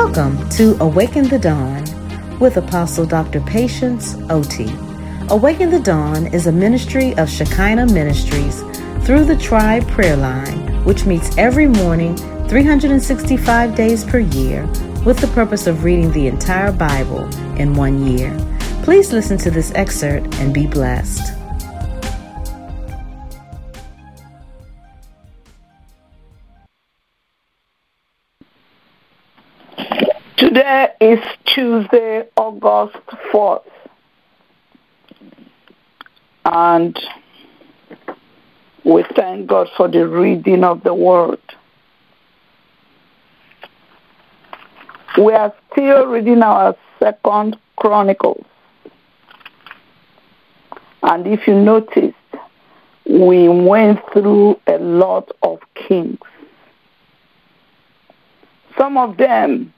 Welcome to Awaken the Dawn with Apostle Dr. Patience Oti. Awaken the Dawn is a ministry of Shekinah Ministries through the Tribe Prayer Line, which meets every morning 365 days per year with the purpose of reading the entire Bible in one year. Please listen to this excerpt and be blessed. Today is Tuesday, August 4th. And we thank God for the reading of the Word. We are still reading our second Chronicles. And if you noticed, we went through a lot of kings. Some of them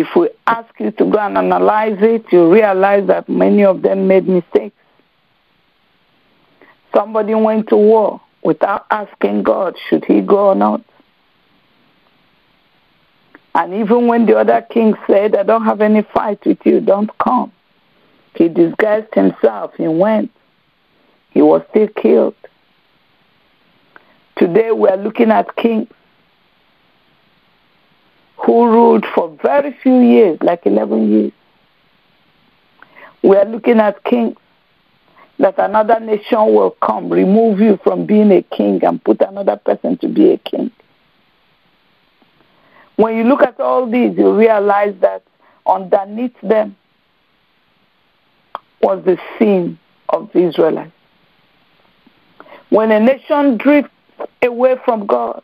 if we ask you to go and analyze it, you realize that many of them made mistakes. Somebody went to war without asking God, should he go or not? And even when the other king said, I don't have any fight with you, don't come. He disguised himself, he went. He was still killed. Today we are looking at kings who ruled for very few years, like 11 years. We are looking at kings that another nation will come, remove you from being a king and put another person to be a king. When you look at all these, you realize that underneath them was the sin of the Israelites. When a nation drifts away from God,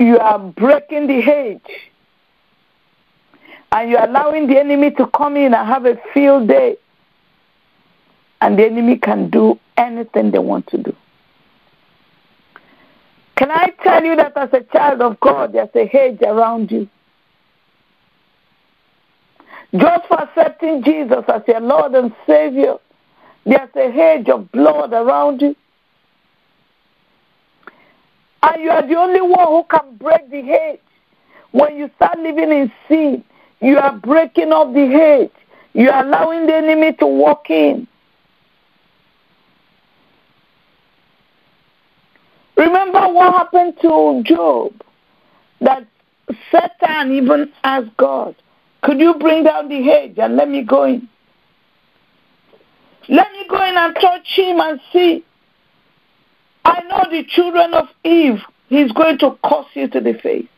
you are breaking the hedge. And you're allowing the enemy to come in and have a field day. And the enemy can do anything they want to do. Can i tell you that as a child of god there's a hedge around you? Just for accepting jesus as your lord and savior there's a hedge of blood around you and you are the only one who can break the hedge. When you start living in sin, you are breaking up the hedge. You are allowing the enemy to walk in. Remember what happened to Job? That Satan even asked God, Could you bring down the hedge and let me go in? Let me go in and touch him and see I know the children of Eve, he's going to curse you to the face.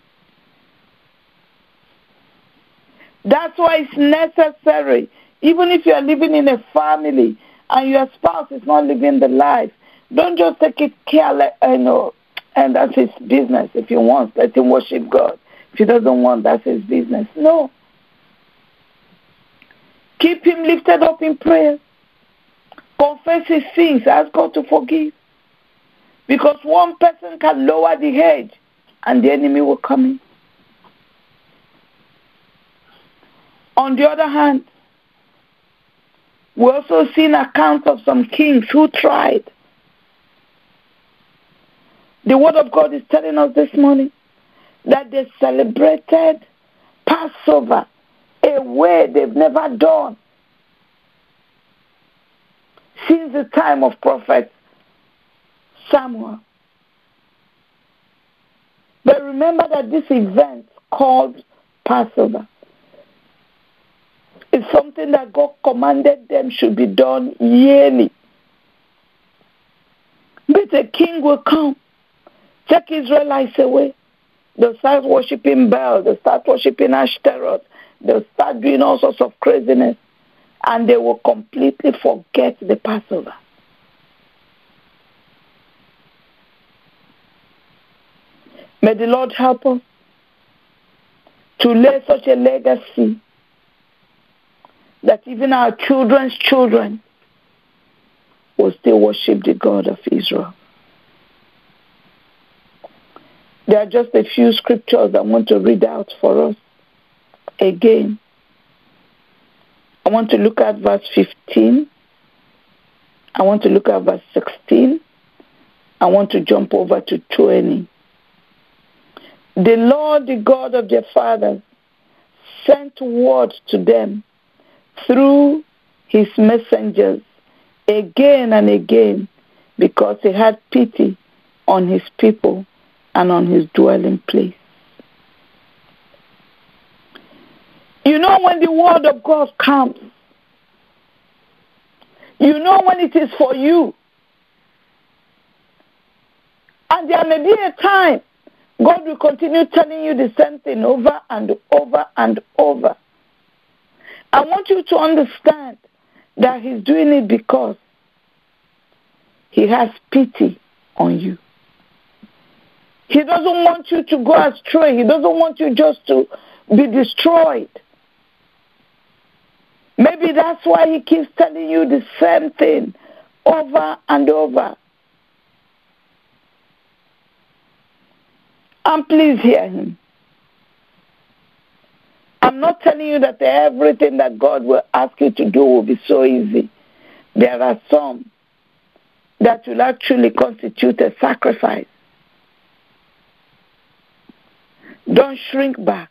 That's why it's necessary. Even if you are living in a family and your spouse is not living the life, don't just take it careless, you know, and that's his business. If he wants, let him worship God. If he doesn't want, that's his business. No. Keep him lifted up in prayer. Confess his sins. Ask God to forgive. Because one person can lower the hedge and the enemy will come in. On the other hand, we also seen accounts of some kings who tried. The word of God is telling us this morning that they celebrated Passover a way they've never done since the time of prophet Samuel. But remember that this event called Passover is something that God commanded them should be done yearly. But a king will come, take Israelites away. They'll start worshiping Baal, they'll start worshiping Ashtaroth, they'll start doing all sorts of craziness, and they will completely forget the Passover. May the Lord help us to lay such a legacy that even our children's children will still worship the God of Israel. There are just a few scriptures I want to read out for us again. I want to look at verse 15. I want to look at verse 16. I want to jump over to 20. The Lord, the God of their fathers, sent word to them through his messengers again and again because he had pity on his people and on his dwelling place. You know when the word of God comes, you know when it is for you. And there may be a time God will continue telling you the same thing over and over and over. I want you to understand that He's doing it because He has pity on you. He doesn't want you to go astray. He doesn't want you just to be destroyed. Maybe that's why He keeps telling you the same thing over and over. And please hear him. I'm not telling you that everything that God will ask you to do will be so easy. There are some that will actually constitute a sacrifice. Don't shrink back.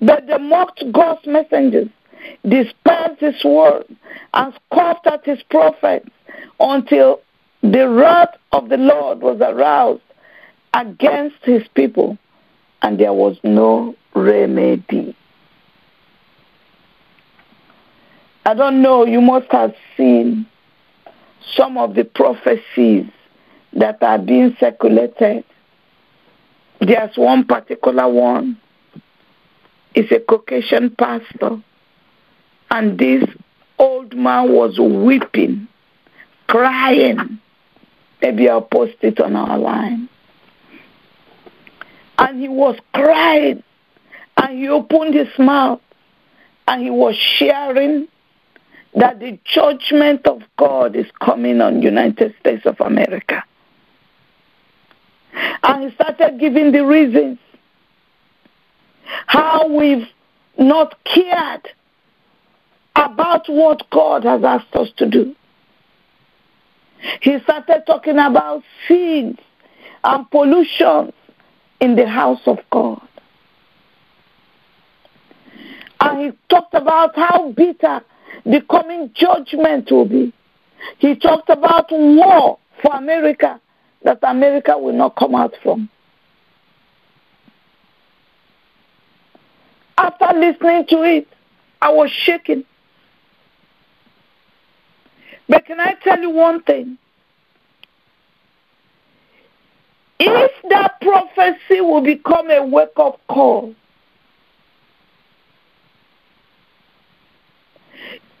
But they mocked God's messengers, despised his word, and scoffed at his prophets until the wrath of the Lord was aroused against his people, and there was no remedy. I don't know, you must have seen some of the prophecies that are being circulated. There's one particular one. It's a Caucasian pastor. And this old man was weeping, crying Maybe I'll post it on our line. And he was crying. And he opened his mouth. And he was sharing that the judgment of God is coming on United States of America. And he started giving the reasons how we've not cared about what God has asked us to do. He started talking about sins and pollution in the house of God. And he talked about how bitter the coming judgment will be. He talked about war for America that America will not come out from. After listening to it, I was shaking. But can I tell you one thing? If that prophecy will become a wake up call,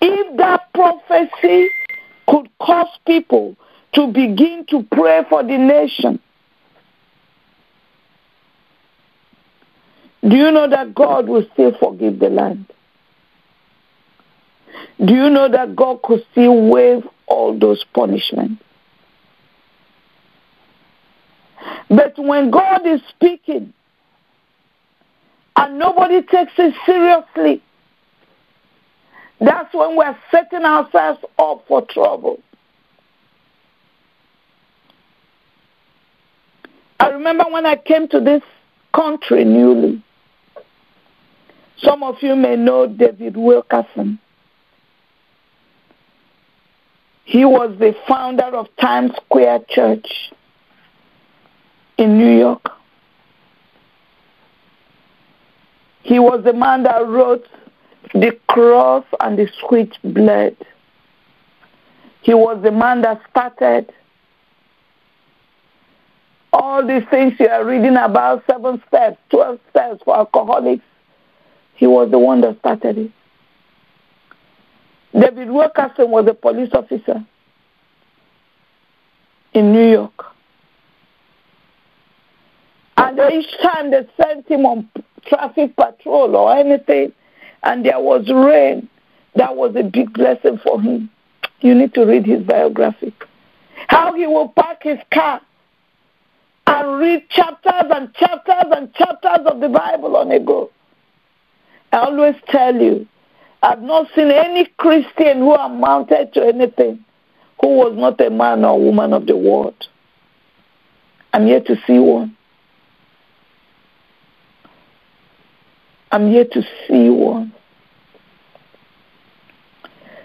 if that prophecy could cause people to begin to pray for the nation, do you know that God will still forgive the land? Do you know that God could still waive all those punishments? But when God is speaking and nobody takes it seriously, that's when we're setting ourselves up for trouble. I remember when I came to this country newly. Some of you may know David Wilkerson. He was the founder of Times Square Church in New York. He was the man that wrote The Cross and the Switchblade. He was the man that started all these things you are reading about seven steps, 12 steps for alcoholics. He was the one that started it. David Wilkerson was a police officer in New York. And each time they sent him on traffic patrol or anything, and there was rain, that was a big blessing for him. You need to read his biography. How he will park his car and read chapters and chapters and chapters of the Bible on a go. I always tell you, I've not seen any Christian who amounted to anything who was not a man or woman of the word. I'm yet to see one. I'm yet to see one.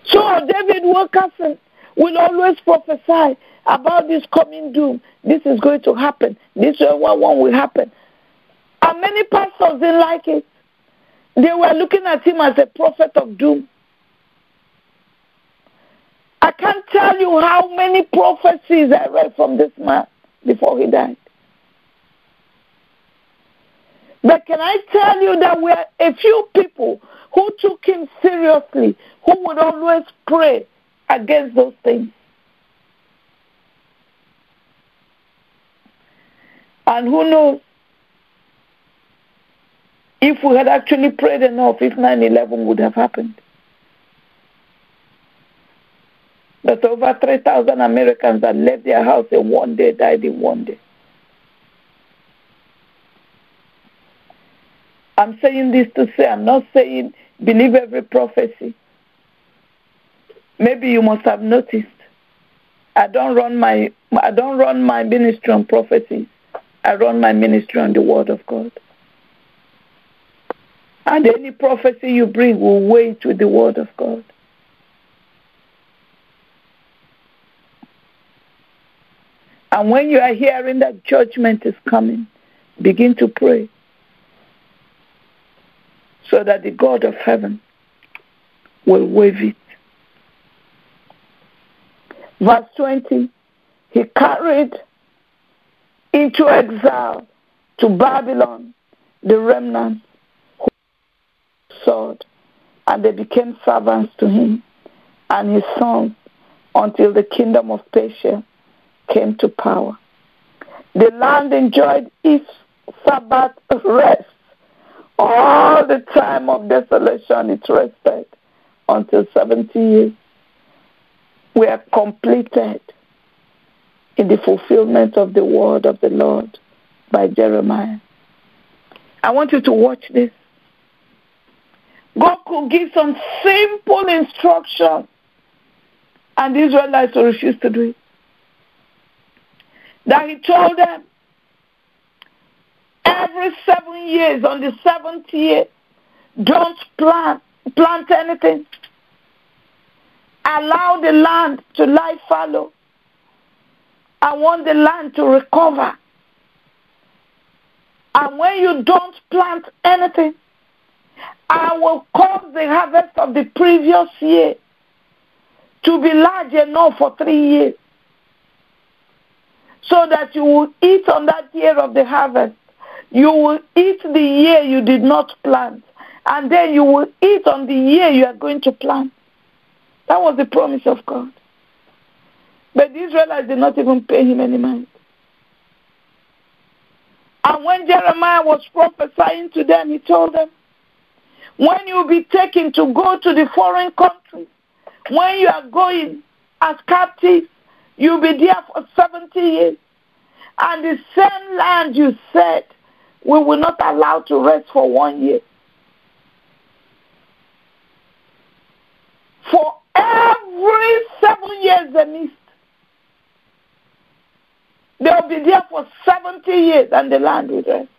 So David Wilkerson will always prophesy about this coming doom. This is going to happen. This one will happen. And many pastors didn't like it. They were looking at him as a prophet of doom. I can't tell you how many prophecies I read from this man before he died. But can I tell you that we are a few people who took him seriously, who would always pray against those things? And who knows if we had actually prayed enough, if 9 11 would have happened. But over 3,000 Americans that left their house in one day died in one day. I'm saying this to say, I'm not saying believe every prophecy. Maybe you must have noticed. I don't run my I don't run my ministry on prophecies. I run my ministry on the word of God. And any prophecy you bring will wait with the word of God. And when you are hearing that judgment is coming, begin to pray so that the God of heaven will wave it. Verse 20 He carried into exile to Babylon the remnants who and they became servants to him and his sons until the kingdom of Persia came to power. The land enjoyed its Sabbath rest. All the time of desolation it rested until 70 years were completed in the fulfillment of the word of the Lord by Jeremiah. I want you to watch this. God could give some simple instruction, and the Israelites refused to do it that he told them every seven years, on the seventh year, don't plant, plant anything. Allow the land to lie fallow. I want the land to recover. And when you don't plant anything, I will cause the harvest of the previous year to be large enough for three years so that you will eat on that year of the harvest. You will eat the year you did not plant, and then you will eat on the year you are going to plant. That was the promise of God. But the Israelites did not even pay him any mind. And when Jeremiah was prophesying to them, he told them, when you be taken to go to the foreign countries, when you are going as captives, You'll be there for 70 years. And the same land you said, we will not allow to rest for one year. For every seven years they missed. They'll be there for 70 years and the land will rest.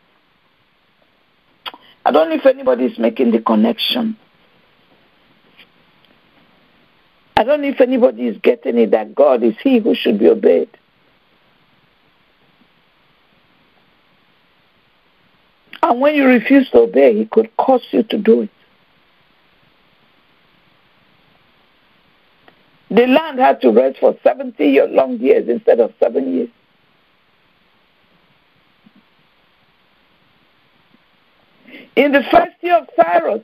I don't know if anybody is making the connection. I don't know if anybody is getting it that God is He who should be obeyed. And when you refuse to obey, He could cause you to do it. The land had to rest for 70 long years instead of seven years. In the first year of Cyrus,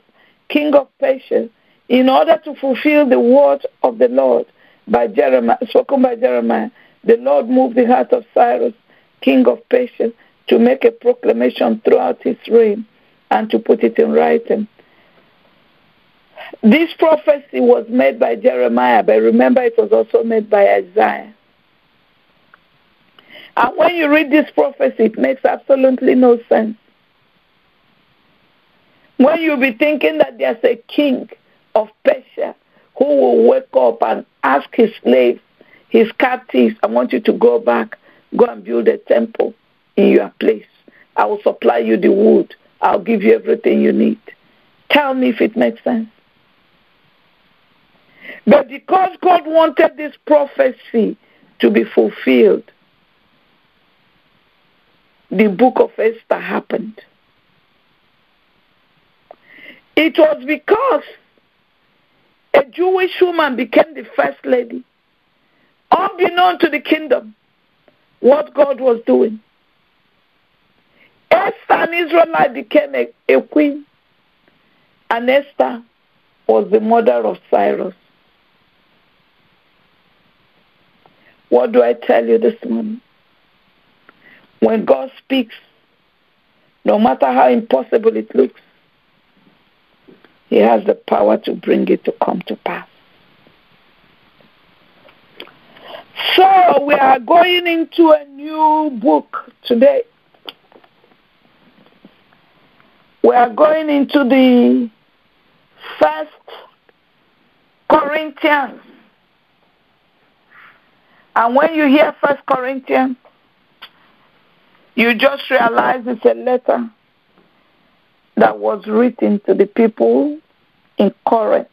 king of Persia, in order to fulfill the word of the Lord by Jeremiah, spoken by Jeremiah, the Lord moved the heart of Cyrus, king of Persia, to make a proclamation throughout his reign and to put it in writing. This prophecy was made by Jeremiah, but remember it was also made by Isaiah. And when you read this prophecy, it makes absolutely no sense. When you be thinking that there's a king of Persia who will wake up and ask his slaves, his captives, I want you to go back. Go and build a temple in your place. I will supply you the wood. I'll give you everything you need. Tell me if it makes sense. But because God wanted this prophecy to be fulfilled, the book of Esther happened. It was because a Jewish woman became the first lady, unbeknown to the kingdom, what God was doing. Esther, an Israelite, became a, a queen, and Esther was the mother of Cyrus. What do I tell you this morning? When God speaks, no matter how impossible it looks, He has the power to bring it to come to pass. So we are going into a new book today. We are going into the first Corinthians. And when you hear first Corinthians, you just realize it's a letter that was written to the people in Corinth.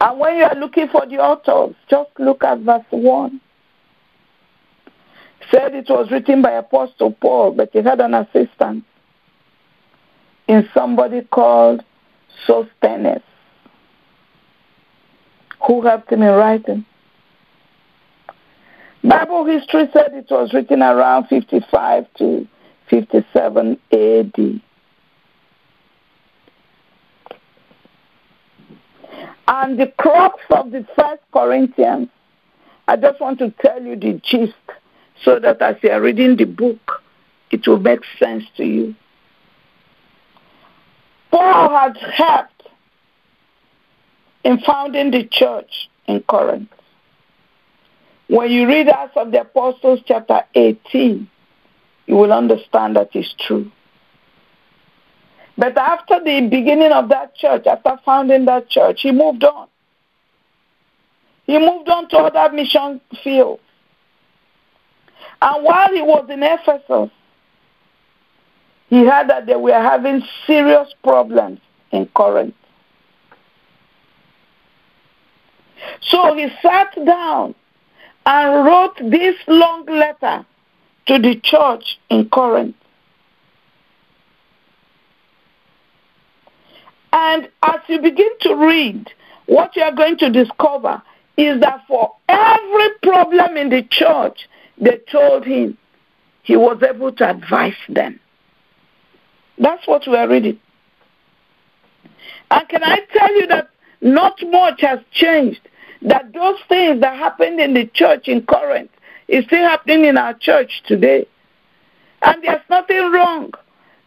And when you are looking for the authors, just look at verse 1. Said it was written by Apostle Paul, but he had an assistant in somebody called Sosthenes, who helped him in writing. Bible history said it was written around 55 to 57 AD. And the crux of the first Corinthians, I just want to tell you the gist so that as you are reading the book, it will make sense to you. Paul had helped in founding the church in Corinth. When you read Acts of the Apostles, chapter 18, you will understand that it's true. But after the beginning of that church, after founding that church, he moved on. He moved on to other mission fields. And while he was in Ephesus, he heard that they were having serious problems in Corinth. So he sat down and wrote this long letter to the church in Corinth. And as you begin to read, what you are going to discover is that for every problem in the church, they told him he was able to advise them. That's what we are reading. And can I tell you that not much has changed? That those things that happened in the church in Corinth is still happening in our church today. And there's nothing wrong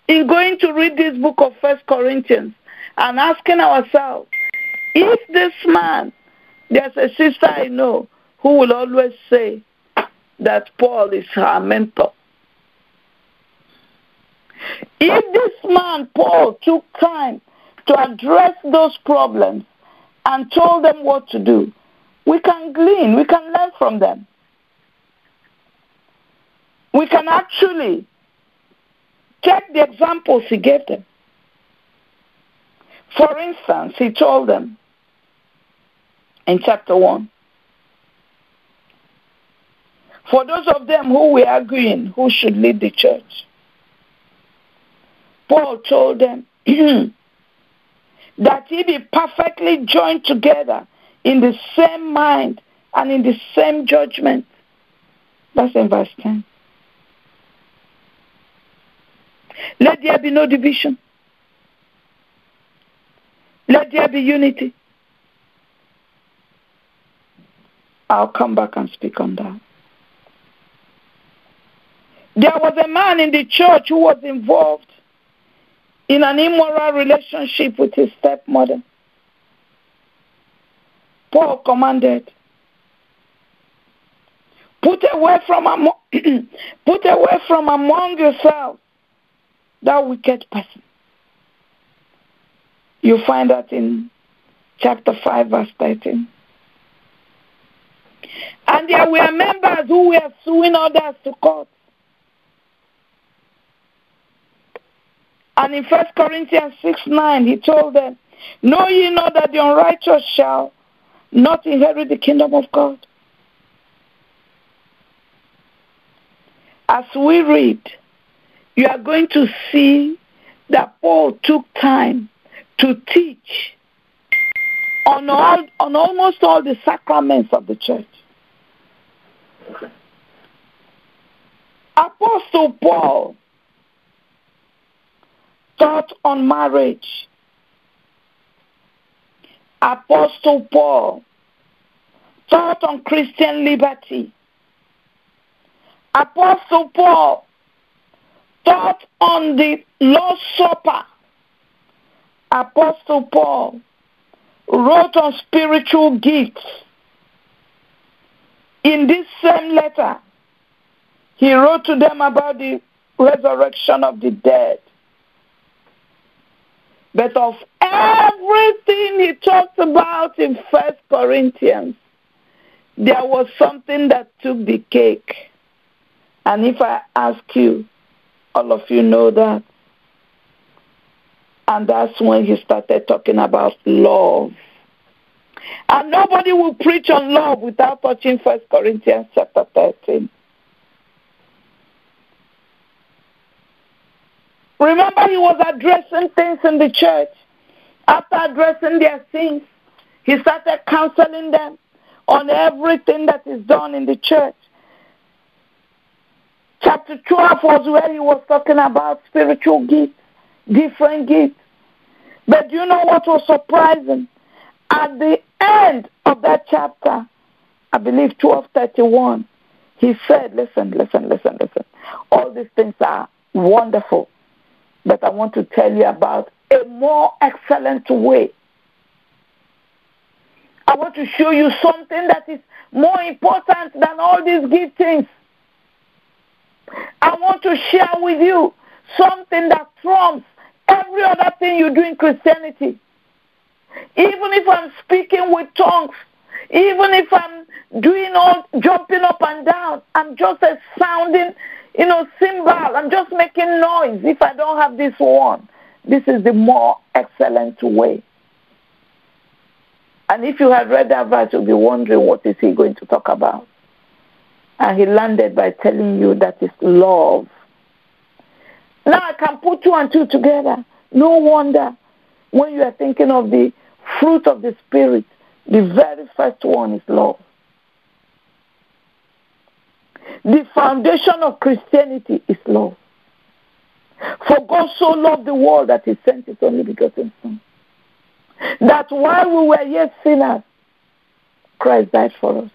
in going to read this book of First Corinthians and asking ourselves, if this man, there's a sister I know who will always say that Paul is her mentor. If this man, Paul, took time to address those problems and told them what to do, we can glean, we can learn from them. We can actually take the examples he gave them. For instance, he told them in chapter 1 for those of them who were arguing who should lead the church, Paul told them that he be perfectly joined together in the same mind and in the same judgment. That's in verse 10. Let there be no division. Let there be unity. I'll come back and speak on that. There was a man in the church who was involved in an immoral relationship with his stepmother. Paul commanded, put away from among, put away from among yourselves that wicked person. You find that in chapter 5, verse 13. And there were members who were suing others to court. And in 1 Corinthians 6 9, he told them, Know ye not that the unrighteous shall not inherit the kingdom of God? As we read, you are going to see that Paul took time to teach on all on almost all the sacraments of the church. Apostle Paul taught on marriage. Apostle Paul taught on Christian liberty. Apostle Paul taught on the Lord's Supper. Apostle Paul wrote on spiritual gifts. In this same letter, he wrote to them about the resurrection of the dead. But of everything he talked about in First Corinthians, there was something that took the cake. And if I ask you, all of you know that. And that's when he started talking about love. And nobody will preach on love without touching First Corinthians chapter 13. Remember, he was addressing things in the church. After addressing their sins, he started counseling them on everything that is done in the church. Chapter 12 was where he was talking about spiritual gifts, different gifts. But you know what was surprising? At the end of that chapter, I believe 1231, he said, Listen, listen, listen, listen. All these things are wonderful, but I want to tell you about a more excellent way. I want to show you something that is more important than all these giftings. I want to share with you something that trumps every other thing you do in Christianity. Even if I'm speaking with tongues, even if I'm doing all jumping up and down, I'm just a sounding, you know, cymbal. I'm just making noise if I don't have this one. This is the more excellent way. And if you had read that verse, you'll be wondering what is he going to talk about. And he landed by telling you that it's love. Now I can put two and two together. No wonder when you are thinking of the fruit of the Spirit, the very first one is love. The foundation of Christianity is love. For God so loved the world that he sent his only begotten Son. That while we were yet sinners, Christ died for us.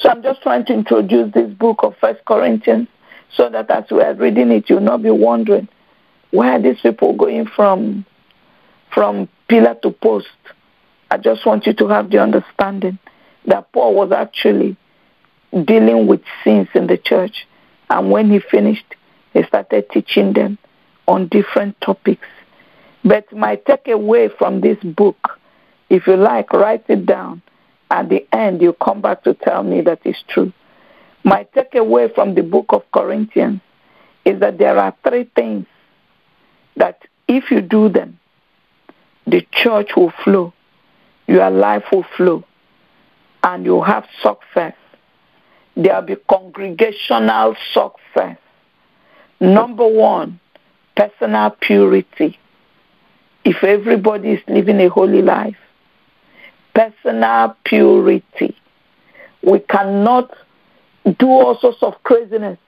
So I'm just trying to introduce this book of First Corinthians so that as we are reading it, you'll not be wondering where are these people going from from pillar to post. I just want you to have the understanding that Paul was actually dealing with sins in the church. And when he finished, he started teaching them on different topics. But my takeaway from this book, if you like, write it down, at the end you come back to tell me that it's true. My takeaway from the book of Corinthians is that there are three things that if you do them, the church will flow, your life will flow, and you'll have success. There'll be congregational success. Number one, personal purity. If everybody is living a holy life, personal purity. We cannot do all sorts of craziness.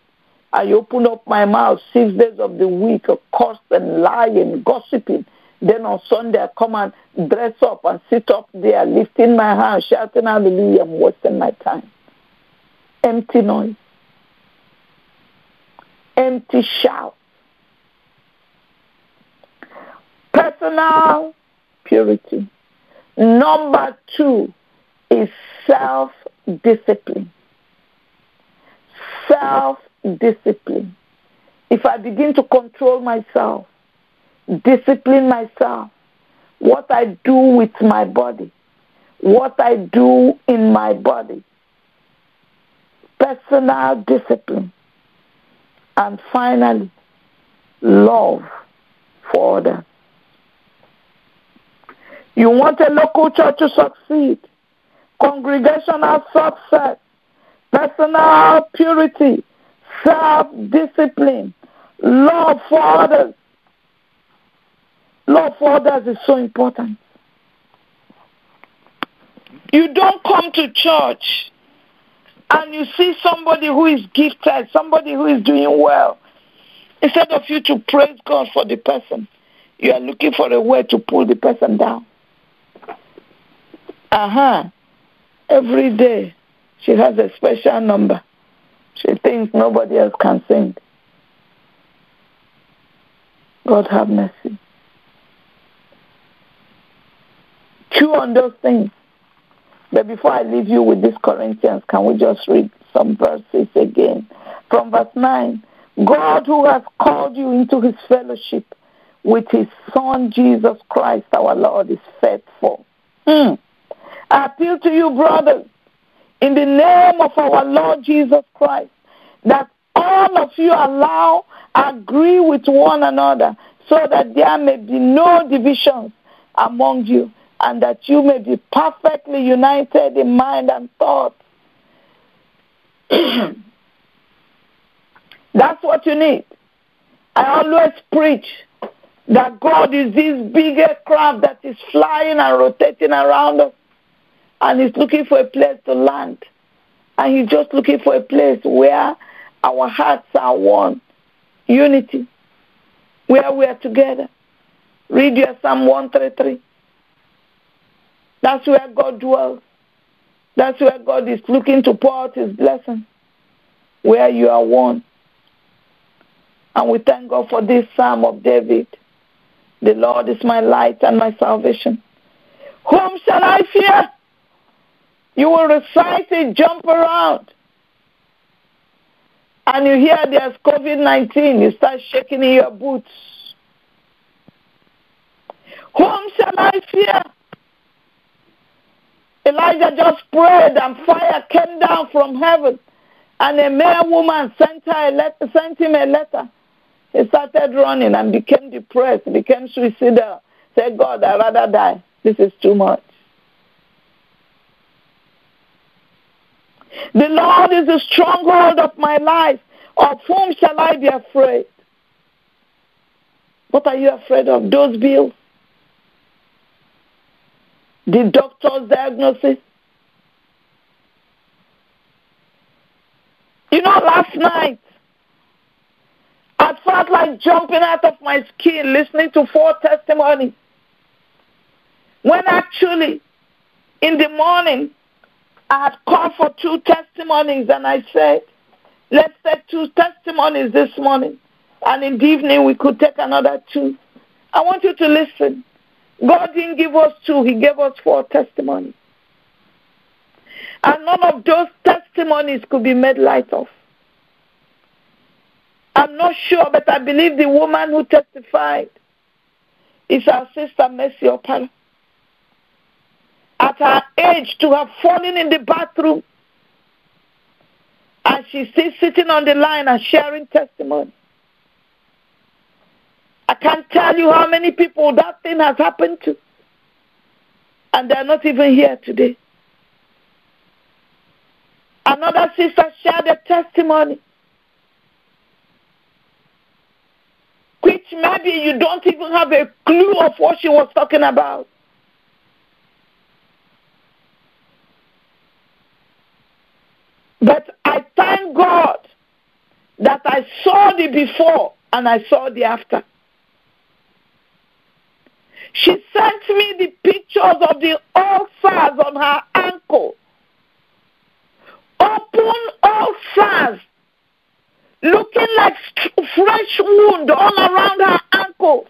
I open up my mouth six days of the week, curse and lying, gossiping. Then on Sunday, I come and dress up and sit up there, lifting my hands, shouting hallelujah, I'm wasting my time. Empty noise. Empty shout. Personal purity. Number two is self discipline. Self discipline. If I begin to control myself, discipline myself, what I do with my body, what I do in my body. Personal discipline. And finally, love for others. You want a local church to succeed, congregational success, personal purity, self discipline, love for others. Love for others is so important. You don't come to church and you see somebody who is gifted, somebody who is doing well. Instead of you to praise God for the person, you are looking for a way to pull the person down. Uh huh. Every day she has a special number. She thinks nobody else can sing. God have mercy. Chew on those things. But before I leave you with this Corinthians, can we just read some verses again? From verse 9 God, who has called you into his fellowship with his Son Jesus Christ, our Lord, is faithful. Mm. I appeal to you, brothers, in the name of our Lord Jesus Christ, that all of you allow, agree with one another, so that there may be no divisions among you and that you may be perfectly united in mind and thought. That's what you need. I always preach that God is this bigger craft that is flying and rotating around us, and He's looking for a place to land. And He's just looking for a place where our hearts are one, unity, where we are together. Read your Psalm 133. That's where God dwells. That's where God is looking to pour out his blessing, where you are one. And we thank God for this psalm of David. The Lord is my light and my salvation. Whom shall I fear? You will recite it, jump around. And you hear there's COVID 19, you start shaking in your boots. Whom shall I fear? Elijah just prayed and fire came down from heaven. And a male woman sent, her a letter, sent him a letter. He started running and became depressed, became suicidal. Said, God, I'd rather die. This is too much. The Lord is the stronghold of my life. Of whom shall I be afraid? What are you afraid of? Those bills? the doctor's diagnosis. You know, last night, I felt like jumping out of my skin listening to four testimonies. When actually, in the morning, I had called for two testimonies and I said, let's take two testimonies this morning. And in the evening, we could take another two. I want you to listen. God didn't give us two, He gave us four testimonies. And none of those testimonies could be made light of. I'm not sure, but I believe the woman who testified is our sister Mercy Opala. At her age, to have fallen in the bathroom, and she's still sitting on the line and sharing testimony. I can't tell you how many people that thing has happened to. And they're not even here today. Another sister shared a testimony. Which maybe you don't even have a clue of what she was talking about. But I thank God that I saw the before and I saw the after. She sent me the pictures of the ulcers on her ankle. Open ulcers, looking like fresh wound all around her ankles.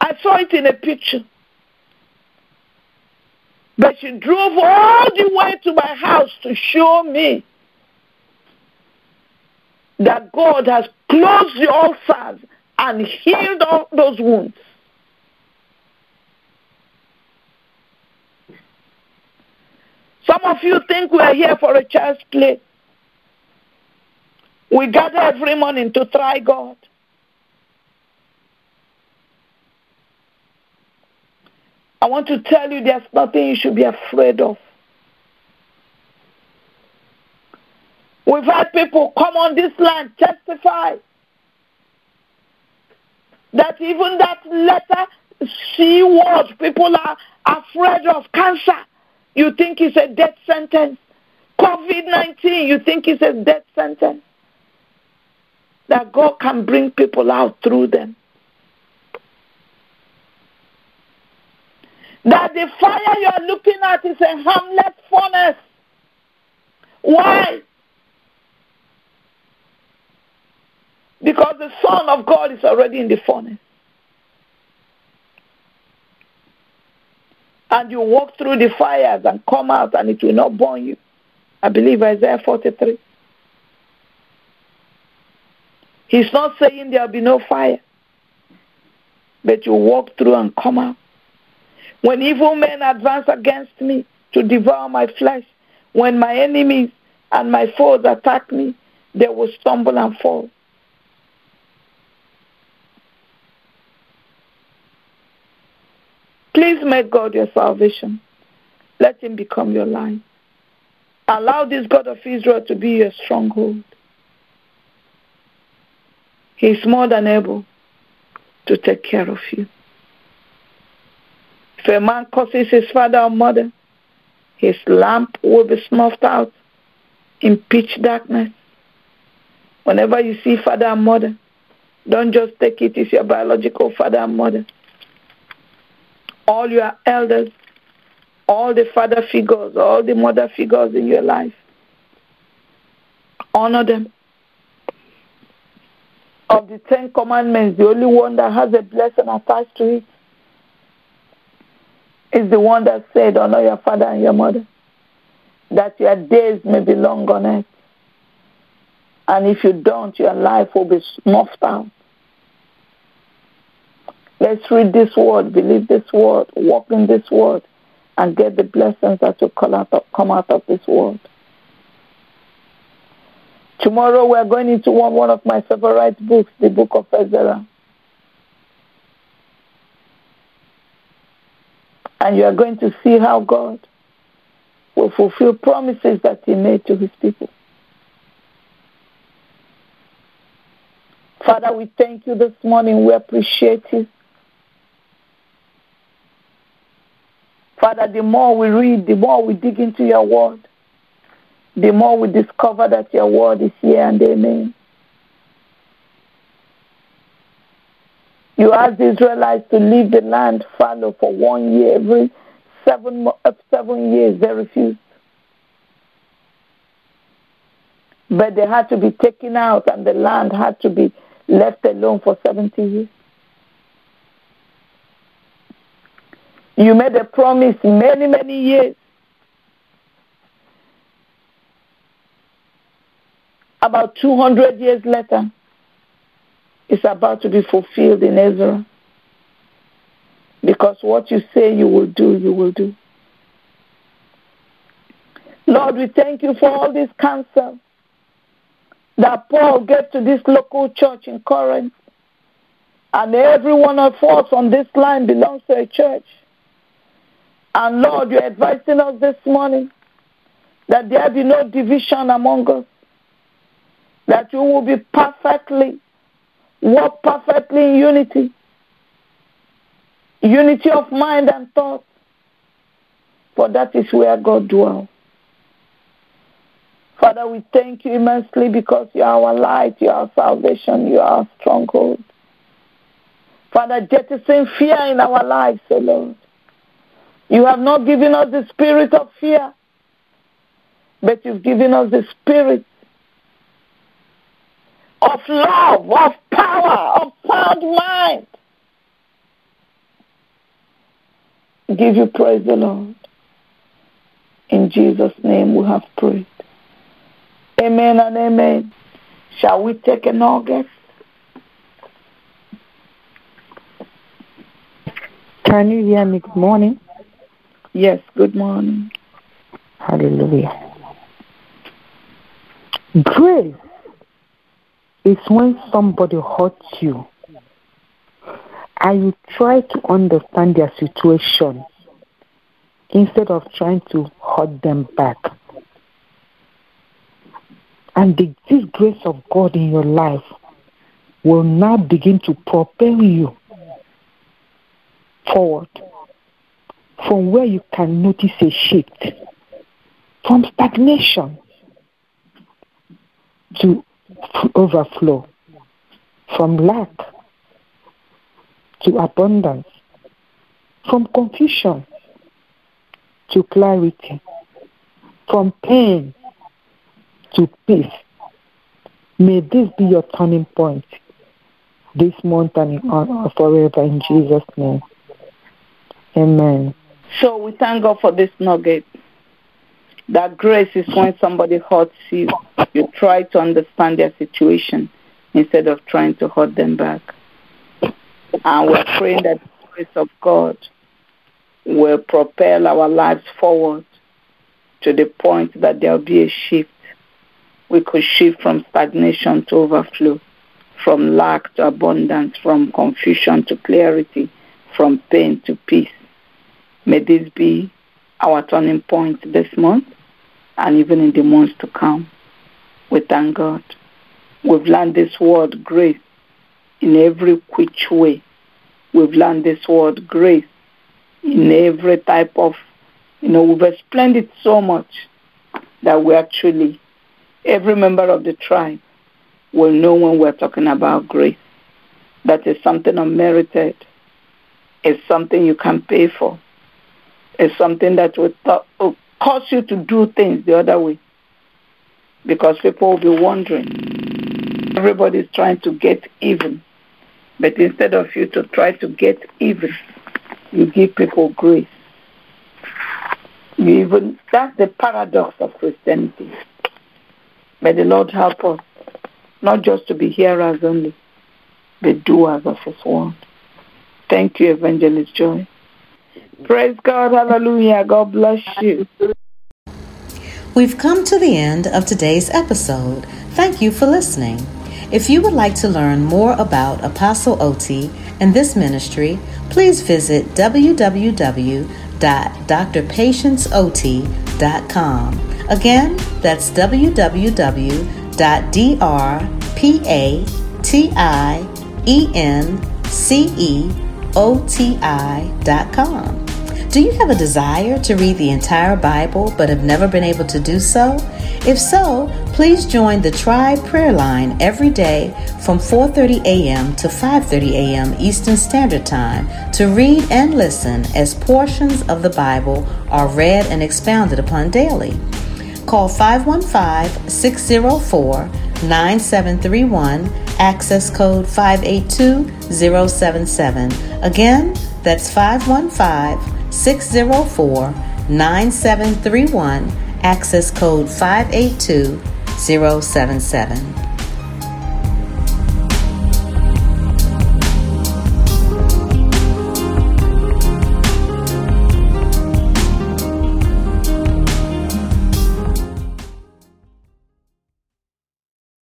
I saw it in a picture. But she drove all the way to my house to show me that God has closed the ulcers and healed all those wounds. Some of you think we are here for a child's play. We gather every morning to try God. I want to tell you there's nothing you should be afraid of. We've had people come on this land testify that even that letter C word people are afraid of cancer. You think it's a death sentence. COVID 19, you think it's a death sentence. That God can bring people out through them. That the fire you're looking at is a harmless furnace. Why? Because the Son of God is already in the furnace. And you walk through the fires and come out and it will not burn you. I believe Isaiah 43. He's not saying there will be no fire, but you walk through and come out. When evil men advance against me to devour my flesh, when my enemies and my foes attack me, they will stumble and fall. Please make God your salvation. Let him become your life. Allow this God of Israel to be your stronghold. He is more than able to take care of you. If a man curses his father or mother, his lamp will be snuffed out in pitch darkness. Whenever you see father and mother, don't just take it as your biological father and mother all your elders, all the father figures, all the mother figures in your life. Honor them. Of the Ten Commandments, the only one that has a blessing attached to it is the one that said, Honor your father and your mother, that your days may be long on earth. And if you don't, your life will be snuffed out. Let's read this word, believe this word, walk in this word, and get the blessings that will come out of, come out of this word. Tomorrow we are going into one, one of my favorite books, the book of Ezra. And you are going to see how God will fulfill promises that he made to his people. Father, we thank you this morning. We appreciate you. Father, the more we read, the more we dig into your word, the more we discover that your word is here and amen. You asked the Israelites to leave the land fallow for one year. Every seven, uh, seven years they refused. But they had to be taken out and the land had to be left alone for 70 years. You made a promise many, many years. About 200 years later, it's about to be fulfilled in Israel. Because what you say you will do, you will do. Lord, we thank you for all this counsel that Paul gave to this local church in Corinth. And every one of us on this line belongs to a church. And Lord, you're advising us this morning that there be no division among us, that you will be perfectly, walk perfectly in unity, unity of mind and thought, for that is where God dwells. Father, we thank you immensely because you are our light, you are our salvation, you are our stronghold. Father, jettison fear in our lives, O Lord. You have not given us the spirit of fear, but you've given us the spirit of love, of power, of sound mind. Give you praise, the Lord. In Jesus' name we have prayed. Amen and amen. Shall we take an August? Can you hear me? Good morning. Yes, good morning. Hallelujah. Grace is when somebody hurts you and you try to understand their situation instead of trying to hurt them back. And the, this grace of God in your life will now begin to propel you forward from where you can notice a shift from stagnation to overflow, from lack to abundance, from confusion to clarity, from pain to peace. May this be your turning point this month and uh, uh, forever in Jesus' name. Amen. So we thank God for this nugget. That grace is when somebody hurts you, you try to understand their situation instead of trying to hurt them back. And we're praying that the grace of God will propel our lives forward to the point that there'll be a shift. We could shift from stagnation to overflow, from lack to abundance, from confusion to clarity, from pain to peace. May this be our turning point this month and even in the months to come. We thank God. We've learned this word grace in every which way. We've learned this word grace in every type of, you know, we've explained it so much that we actually, every member of the tribe will know when we're talking about grace. That is something unmerited. It's something you can pay for. It's something that will, th- will cause you to do things the other way. Because people will be wondering. Everybody's trying to get even. But instead of you to try to get even, you give people grace. You even that's the paradox of Christianity. May the Lord help us not just to be hearers only, but doers of His word. Thank you, Evangelist Joy. Praise God. Hallelujah. God bless you. We've come to the end of today's episode. Thank you for listening. If you would like to learn more about Apostle OT and this ministry, please visit www.drpatienceot.com. Again, that's www.drpatienceot.com. Do you have a desire to read the entire Bible but have never been able to do so? If so, please join the Tribe Prayer Line every day from 4:30 a.m. to 5:30 a.m. Eastern Standard Time to read and listen as portions of the Bible are read and expounded upon daily. Call 515-604-9731, access code 582077. Again, that's 515 604 9731, access code 582077.